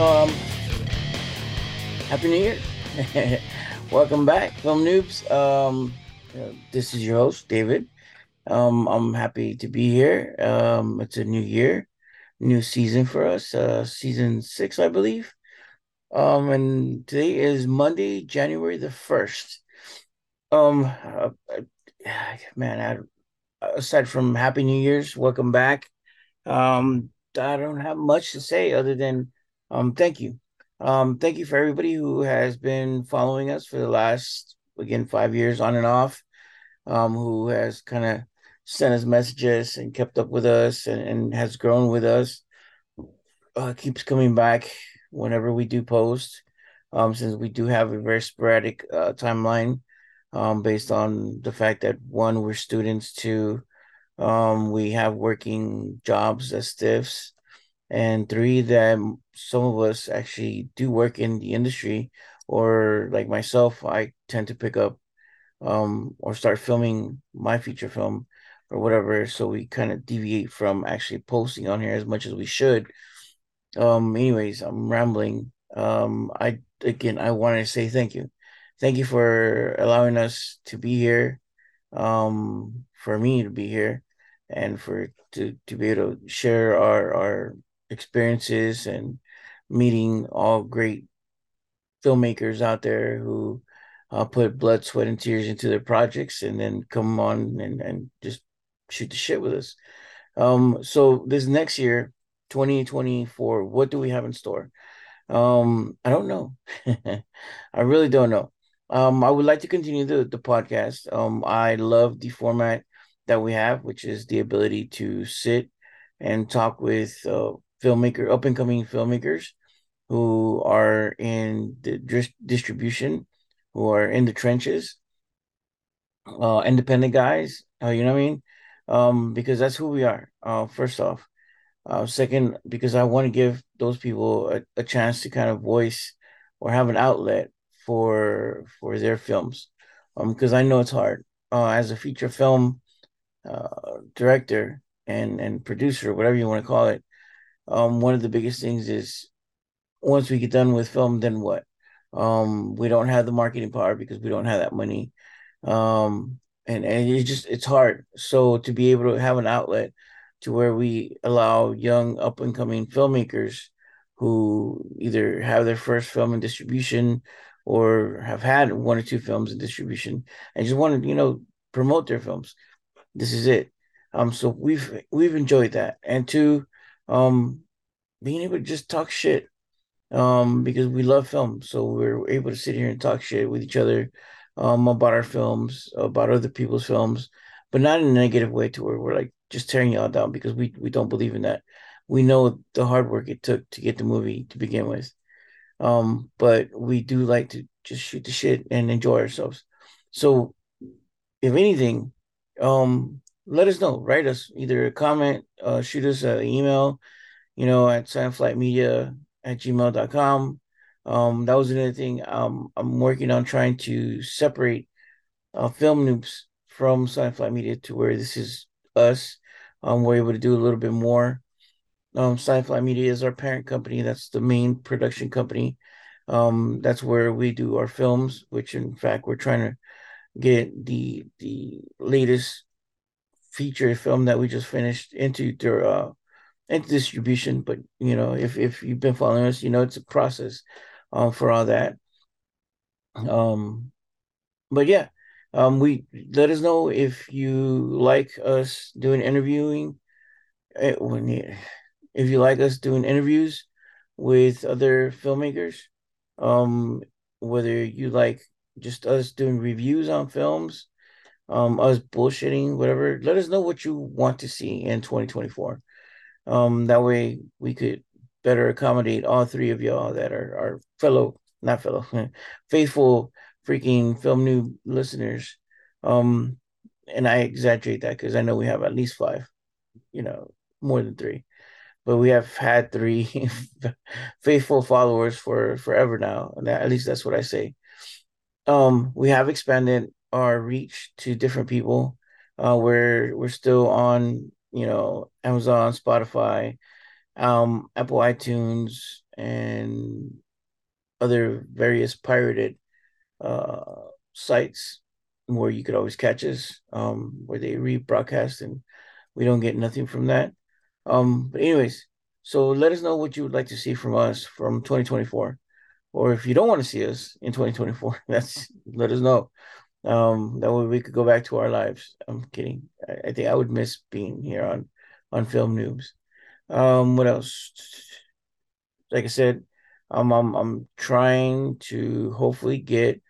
Um, Happy New Year. Welcome back, Film Noobs. Um, uh, this is your host, David. Um, I'm happy to be here. Um, it's a new year, new season for us, uh, season six, I believe. Um, and today is Monday, January the 1st. Um, uh, man, I, aside from Happy New Year's, welcome back. Um, I don't have much to say other than um, thank you. Um, thank you for everybody who has been following us for the last again five years on and off. Um, who has kind of sent us messages and kept up with us and, and has grown with us. Uh, keeps coming back whenever we do post. Um, since we do have a very sporadic uh, timeline, um, based on the fact that one, we're students, two, um, we have working jobs as stiffs, and three, that some of us actually do work in the industry, or like myself, I tend to pick up um, or start filming my feature film or whatever. So we kind of deviate from actually posting on here as much as we should. Um, anyways, I'm rambling. Um, I again, I wanted to say thank you, thank you for allowing us to be here. Um, for me to be here, and for to to be able to share our our experiences and meeting all great filmmakers out there who uh, put blood, sweat, and tears into their projects, and then come on and and just shoot the shit with us. Um, so this next year, 2024, what do we have in store? Um, I don't know. I really don't know. Um, I would like to continue the, the podcast. Um, I love the format that we have, which is the ability to sit and talk with uh, filmmaker, up and coming filmmakers who are in the distribution, who are in the trenches, uh, independent guys. Uh, you know what I mean? Um, because that's who we are. Uh, first off, uh, second, because I want to give those people a, a chance to kind of voice or have an outlet for for their films. Um, because I know it's hard. Uh, as a feature film uh, director and and producer, whatever you want to call it, um, one of the biggest things is once we get done with film, then what? Um, we don't have the marketing power because we don't have that money. Um, and and it's just it's hard. So to be able to have an outlet to where we allow young up and coming filmmakers who either have their first film in distribution or have had one or two films in distribution and just want to you know promote their films this is it um so we've we've enjoyed that and two um being able to just talk shit um because we love film. So we're able to sit here and talk shit with each other um about our films about other people's films but not in a negative way to where we're like just tearing y'all down because we we don't believe in that. We know the hard work it took to get the movie to begin with. Um but we do like to just shoot the shit and enjoy ourselves. So if anything um let us know. Write us either a comment uh shoot us an email you know at silentflightmedia at gmail.com um that was another thing um i'm working on trying to separate uh film noobs from silent flight media to where this is us. Um we're able to do a little bit more. Um flight media is our parent company. That's the main production company. Um that's where we do our films which in fact we're trying to get the the latest feature film that we just finished into their uh into distribution but you know if if you've been following us you know it's a process um for all that. Um but yeah um we let us know if you like us doing interviewing eh, if you like us doing interviews with other filmmakers um whether you like just us doing reviews on films um us bullshitting whatever let us know what you want to see in 2024 um, that way we could better accommodate all three of y'all that are our fellow, not fellow, faithful freaking film new listeners. Um, and I exaggerate that because I know we have at least five, you know, more than three. But we have had three faithful followers for forever now, and that, at least that's what I say. Um, we have expanded our reach to different people. Uh, we're we're still on you know, Amazon, Spotify, um, Apple iTunes, and other various pirated uh, sites where you could always catch us, um, where they rebroadcast and we don't get nothing from that. Um, but anyways, so let us know what you would like to see from us from 2024. Or if you don't want to see us in 2024, that's let us know. Um, that way we could go back to our lives. I'm kidding. I, I think I would miss being here on on Film Noobs. Um, what else? Like I said, um, I'm I'm trying to hopefully get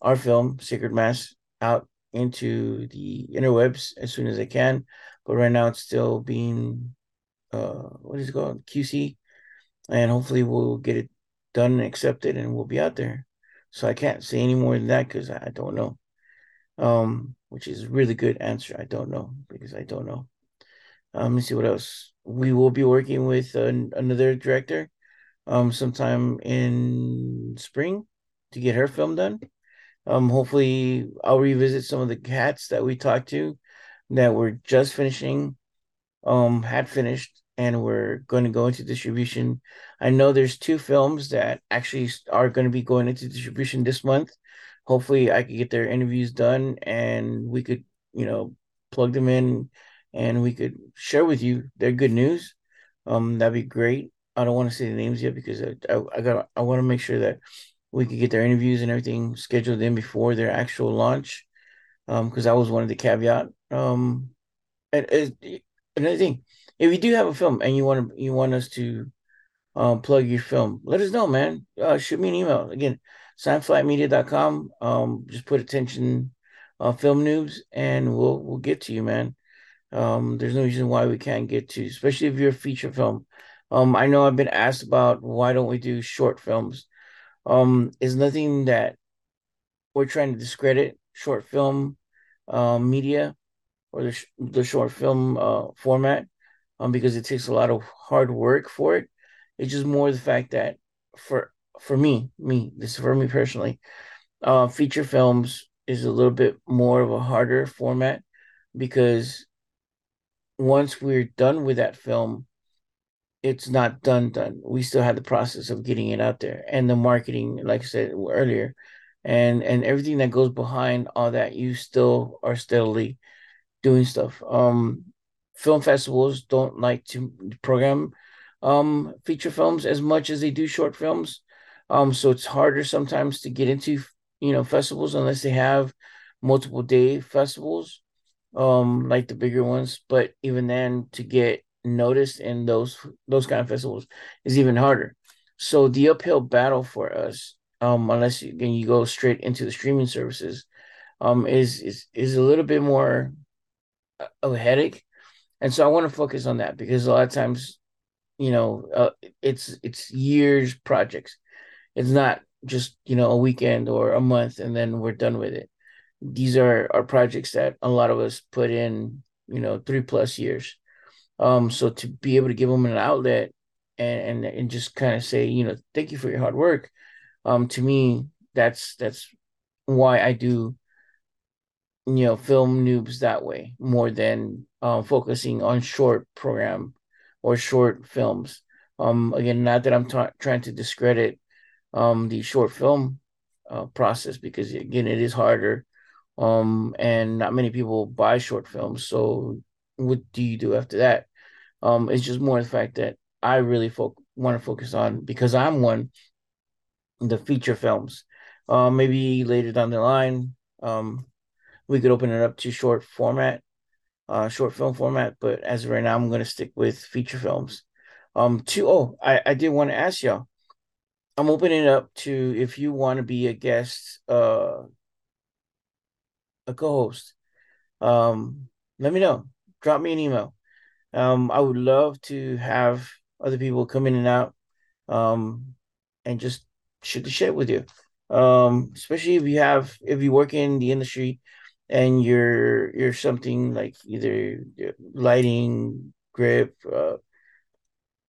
our film Sacred Mass out into the interwebs as soon as I can. But right now it's still being uh what is it called? QC. And hopefully we'll get it done and accepted and we'll be out there. So I can't say any more than that because I don't know. Um, which is a really good answer. I don't know because I don't know. Um, let me see what else. We will be working with uh, another director um sometime in spring to get her film done. Um, hopefully I'll revisit some of the cats that we talked to that were just finishing, um, had finished, and we're going to go into distribution. I know there's two films that actually are going to be going into distribution this month. Hopefully, I could get their interviews done, and we could, you know, plug them in, and we could share with you their good news. Um, that'd be great. I don't want to say the names yet because I, I, I got I want to make sure that we could get their interviews and everything scheduled in before their actual launch. Um, because that was one of the caveat. Um, and, and another thing, if you do have a film and you want to you want us to um plug your film, let us know, man. Uh, shoot me an email again, silentflightmedia.com. Um, just put attention, uh, film noobs, and we'll we'll get to you, man. Um, there's no reason why we can't get to, especially if you're a feature film. Um, I know I've been asked about why don't we do short films. Um, is nothing that we're trying to discredit short film um, media or the, sh- the short film uh, format um, because it takes a lot of hard work for it. It's just more the fact that for for me, me, this is for me personally, uh, feature films is a little bit more of a harder format because once we're done with that film, it's not done done. We still have the process of getting it out there and the marketing, like I said earlier, and and everything that goes behind all that. You still are steadily doing stuff. Um, film festivals don't like to program um feature films as much as they do short films. Um, so it's harder sometimes to get into you know festivals unless they have multiple day festivals, um, like the bigger ones. But even then, to get noticed in those those kind of festivals is even harder. So the uphill battle for us, um, unless you, again you go straight into the streaming services, um, is is is a little bit more of a headache, and so I want to focus on that because a lot of times, you know, uh, it's it's years projects. It's not just you know a weekend or a month and then we're done with it. These are are projects that a lot of us put in, you know, three plus years um, so to be able to give them an outlet and and, and just kind of say, you know, thank you for your hard work. Um, to me, that's that's why I do you know film noobs that way more than um, focusing on short program or short films. Um, again, not that I'm t- trying to discredit um, the short film uh, process because again, it is harder, um, and not many people buy short films. So what do you do after that? Um, it's just more the fact that I really fo- want to focus on because I'm one the feature films. Uh, maybe later down the line, um, we could open it up to short format, uh, short film format. But as of right now, I'm going to stick with feature films. Um, to oh, I I did want to ask y'all. I'm opening it up to if you want to be a guest, uh, a co-host. Um, let me know. Drop me an email. Um, I would love to have other people come in and out, um, and just shoot the shit with you. Um, especially if you have if you work in the industry and you're you're something like either lighting, grip, uh,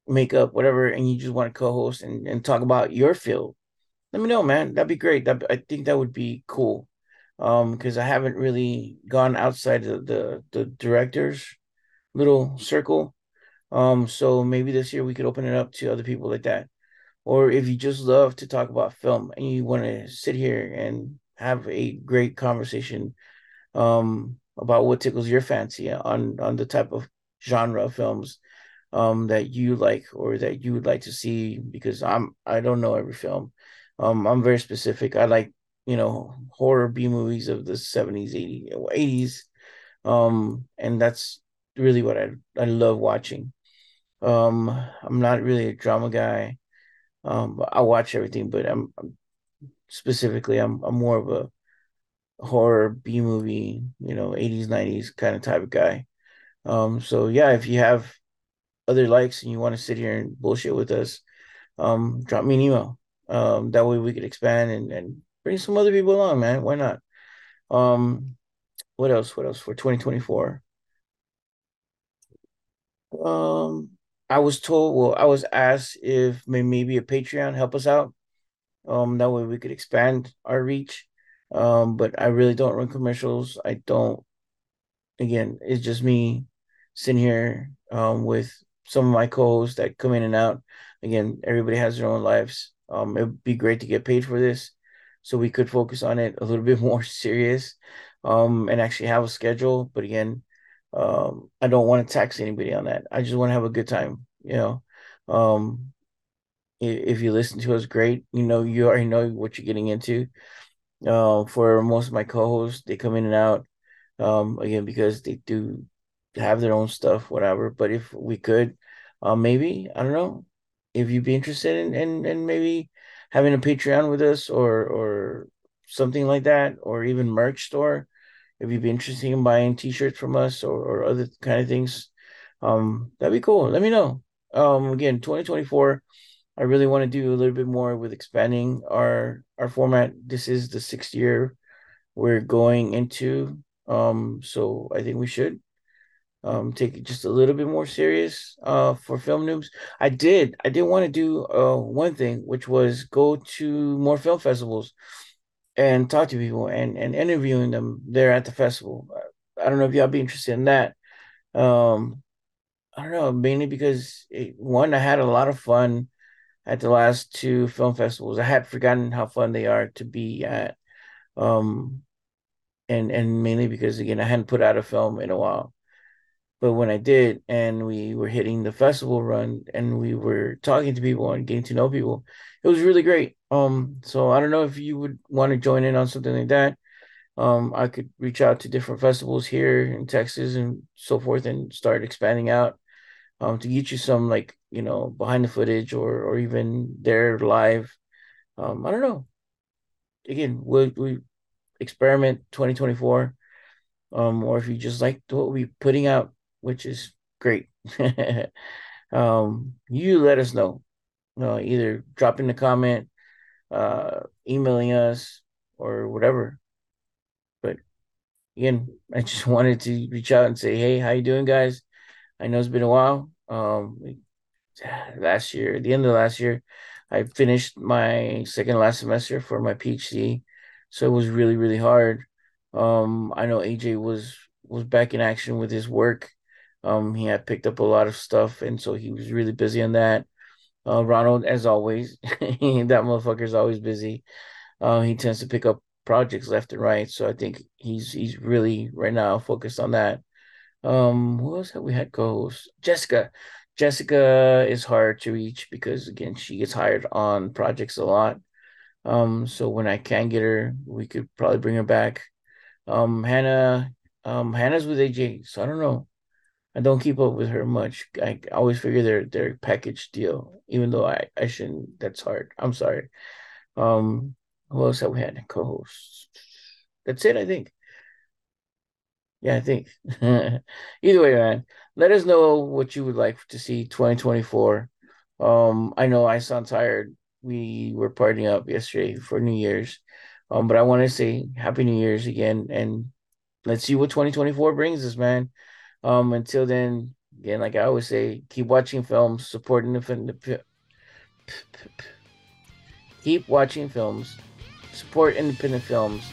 makeup, whatever, and you just want to co-host and, and talk about your field, let me know, man. That'd be great. That I think that would be cool. Um, because I haven't really gone outside the the, the directors little circle. Um, so maybe this year we could open it up to other people like that. Or if you just love to talk about film and you want to sit here and have a great conversation um, about what tickles your fancy on on the type of genre of films um, that you like or that you would like to see because I'm I don't know every film. Um, I'm very specific. I like you know horror B movies of the 70s, 80s, 80s. Um, and that's really what I I love watching. Um, I'm not really a drama guy. Um, I watch everything, but I'm, I'm specifically I'm I'm more of a horror B movie, you know, 80s, 90s kind of type of guy. Um, so yeah, if you have other likes and you want to sit here and bullshit with us, um, drop me an email. Um, that way we could expand and, and bring some other people along, man. Why not? Um, what else? What else for 2024? Um, I was told, well, I was asked if maybe a Patreon help us out. Um, that way we could expand our reach. Um, but I really don't run commercials. I don't. Again, it's just me sitting here um with some of my co-hosts that come in and out. Again, everybody has their own lives. Um, it'd be great to get paid for this, so we could focus on it a little bit more serious, um, and actually have a schedule. But again, um, I don't want to tax anybody on that. I just want to have a good time. You know, um, if you listen to us, great. You know, you already know what you're getting into. Uh, for most of my co-hosts, they come in and out. Um, again because they do have their own stuff, whatever. But if we could, uh, maybe I don't know if you'd be interested in in, in maybe having a Patreon with us or or something like that, or even merch store. If you'd be interested in buying T-shirts from us or, or other kind of things, um, that'd be cool. Let me know. Um, again, 2024. I really want to do a little bit more with expanding our our format. This is the sixth year we're going into. Um, so I think we should um, take it just a little bit more serious uh, for film noobs. I did. I did want to do uh, one thing, which was go to more film festivals and talk to people and, and interviewing them there at the festival. I don't know if y'all be interested in that. Um, I don't know, mainly because it, one, I had a lot of fun at the last two film festivals. I had forgotten how fun they are to be at. Um, and and mainly because again, I hadn't put out a film in a while. But when I did, and we were hitting the festival run, and we were talking to people and getting to know people, it was really great. Um, so I don't know if you would want to join in on something like that. Um, I could reach out to different festivals here in Texas and so forth, and start expanding out. Um, to get you some like you know behind the footage or or even their live. Um, I don't know. Again, we we experiment 2024 um, or if you just like what we're putting out which is great. um, you let us know. You know, either dropping the comment, uh, emailing us, or whatever. But again, I just wanted to reach out and say, hey, how you doing, guys? I know it's been a while. Um, last year, the end of last year, I finished my second last semester for my PhD, so it was really, really hard. Um, I know AJ was was back in action with his work um, he had picked up a lot of stuff, and so he was really busy on that. Uh, Ronald, as always, that motherfucker's always busy. Uh, he tends to pick up projects left and right, so I think he's he's really right now focused on that. Um, who else have we had co-host? Jessica. Jessica is hard to reach because again, she gets hired on projects a lot. Um, so when I can get her, we could probably bring her back. Um, Hannah, um, Hannah's with AJ, so I don't know. I don't keep up with her much. I always figure they're they're package deal, even though I I shouldn't. That's hard. I'm sorry. Um, who else have we had co-hosts? That's it, I think. Yeah, I think. Either way, man, let us know what you would like to see 2024. Um, I know I sound tired. We were partying up yesterday for New Year's. Um, but I want to say Happy New Year's again, and let's see what 2024 brings us, man. Um, until then, again, like I always say, keep watching films, supporting the film. Keep watching films, support independent films,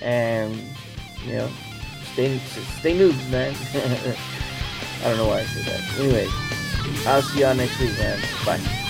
and you know, stay stay noobs, man. I don't know why I said that. Anyway, I'll see y'all next week, man. Bye.